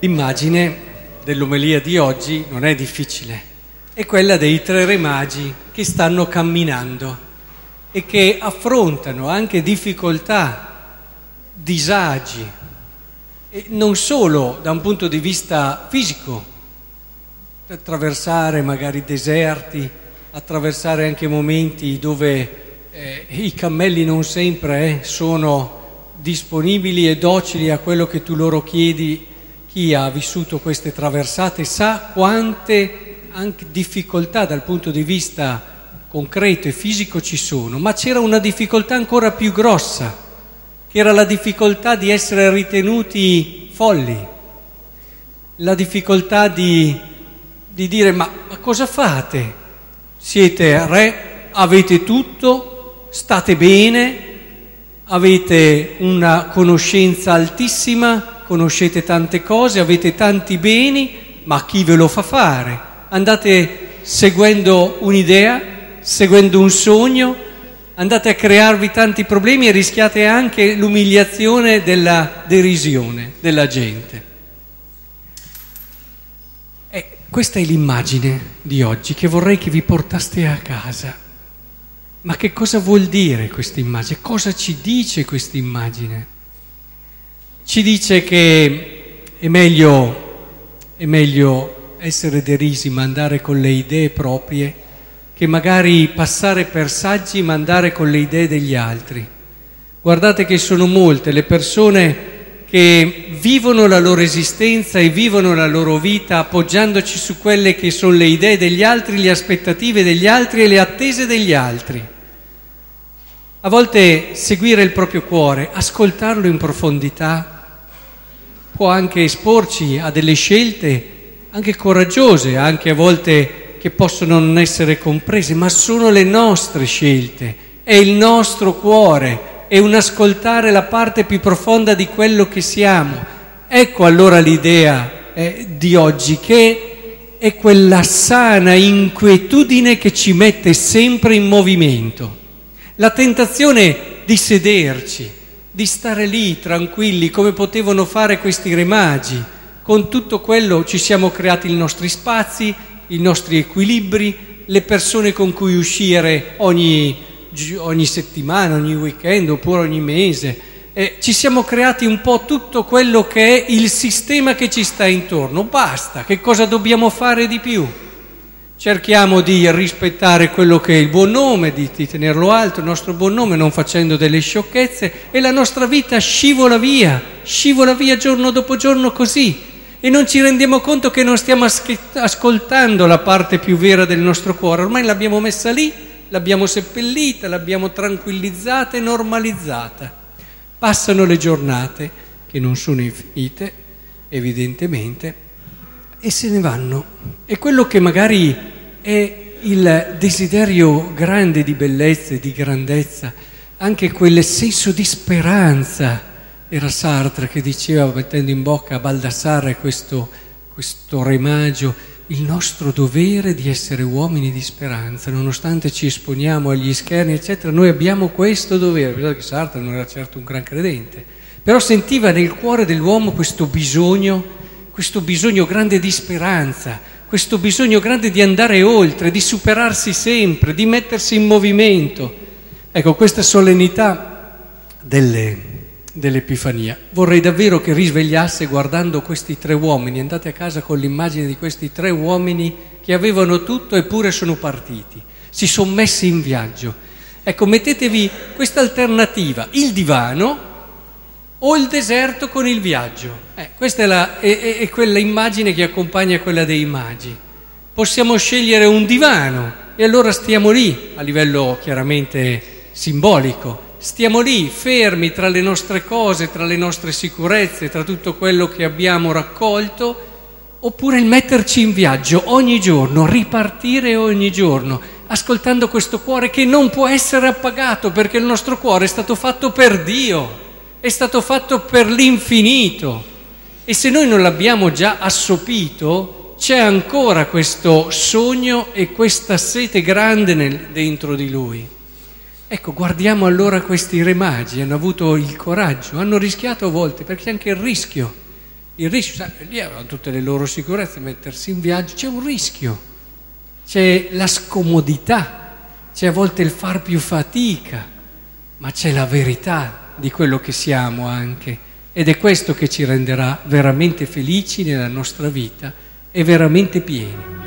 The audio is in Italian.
L'immagine dell'omelia di oggi non è difficile, è quella dei tre re magi che stanno camminando e che affrontano anche difficoltà, disagi, e non solo da un punto di vista fisico, attraversare magari deserti, attraversare anche momenti dove eh, i cammelli non sempre eh, sono disponibili e docili a quello che tu loro chiedi, chi ha vissuto queste traversate sa quante difficoltà dal punto di vista concreto e fisico ci sono, ma c'era una difficoltà ancora più grossa, che era la difficoltà di essere ritenuti folli, la difficoltà di, di dire ma, ma cosa fate? Siete re, avete tutto, state bene, avete una conoscenza altissima, conoscete tante cose, avete tanti beni, ma chi ve lo fa fare? Andate seguendo un'idea, seguendo un sogno, andate a crearvi tanti problemi e rischiate anche l'umiliazione della derisione della gente. Questa è l'immagine di oggi che vorrei che vi portaste a casa. Ma che cosa vuol dire questa immagine? Cosa ci dice questa immagine? Ci dice che è meglio, è meglio essere derisi ma andare con le idee proprie che magari passare per saggi ma andare con le idee degli altri. Guardate che sono molte le persone che vivono la loro esistenza e vivono la loro vita appoggiandoci su quelle che sono le idee degli altri, le aspettative degli altri e le attese degli altri. A volte seguire il proprio cuore, ascoltarlo in profondità, può anche esporci a delle scelte anche coraggiose, anche a volte che possono non essere comprese, ma sono le nostre scelte, è il nostro cuore è un ascoltare la parte più profonda di quello che siamo. Ecco allora l'idea eh, di oggi, che è quella sana inquietudine che ci mette sempre in movimento. La tentazione di sederci, di stare lì tranquilli come potevano fare questi re magi. Con tutto quello ci siamo creati i nostri spazi, i nostri equilibri, le persone con cui uscire ogni ogni settimana, ogni weekend oppure ogni mese. Eh, ci siamo creati un po' tutto quello che è il sistema che ci sta intorno. Basta, che cosa dobbiamo fare di più? Cerchiamo di rispettare quello che è il buon nome, di, di tenerlo alto, il nostro buon nome, non facendo delle sciocchezze e la nostra vita scivola via, scivola via giorno dopo giorno così e non ci rendiamo conto che non stiamo ascoltando la parte più vera del nostro cuore, ormai l'abbiamo messa lì l'abbiamo seppellita, l'abbiamo tranquillizzata e normalizzata. Passano le giornate, che non sono infinite, evidentemente, e se ne vanno. E quello che magari è il desiderio grande di bellezza e di grandezza, anche quel senso di speranza, era Sartre che diceva, mettendo in bocca a Baldassarre questo, questo remagio, il nostro dovere di essere uomini di speranza, nonostante ci esponiamo agli scherni, eccetera, noi abbiamo questo dovere. Pensate che Sartre non era certo un gran credente, però sentiva nel cuore dell'uomo questo bisogno, questo bisogno grande di speranza, questo bisogno grande di andare oltre, di superarsi sempre, di mettersi in movimento. Ecco, questa solennità delle dell'Epifania. Vorrei davvero che risvegliasse guardando questi tre uomini, andate a casa con l'immagine di questi tre uomini che avevano tutto eppure sono partiti, si sono messi in viaggio. Ecco, mettetevi questa alternativa, il divano o il deserto con il viaggio. Eh, questa è, la, è, è, quella immagine che accompagna quella dei magi. Possiamo scegliere un divano e allora stiamo lì, a livello chiaramente simbolico stiamo lì fermi tra le nostre cose, tra le nostre sicurezze, tra tutto quello che abbiamo raccolto, oppure il metterci in viaggio ogni giorno, ripartire ogni giorno, ascoltando questo cuore che non può essere appagato perché il nostro cuore è stato fatto per Dio, è stato fatto per l'infinito. E se noi non l'abbiamo già assopito, c'è ancora questo sogno e questa sete grande nel, dentro di lui. Ecco, guardiamo allora questi re magi, hanno avuto il coraggio, hanno rischiato a volte, perché anche il rischio. Il rischio, sai, lì avevano tutte le loro sicurezze, mettersi in viaggio, c'è un rischio, c'è la scomodità, c'è a volte il far più fatica, ma c'è la verità di quello che siamo anche. Ed è questo che ci renderà veramente felici nella nostra vita e veramente pieni.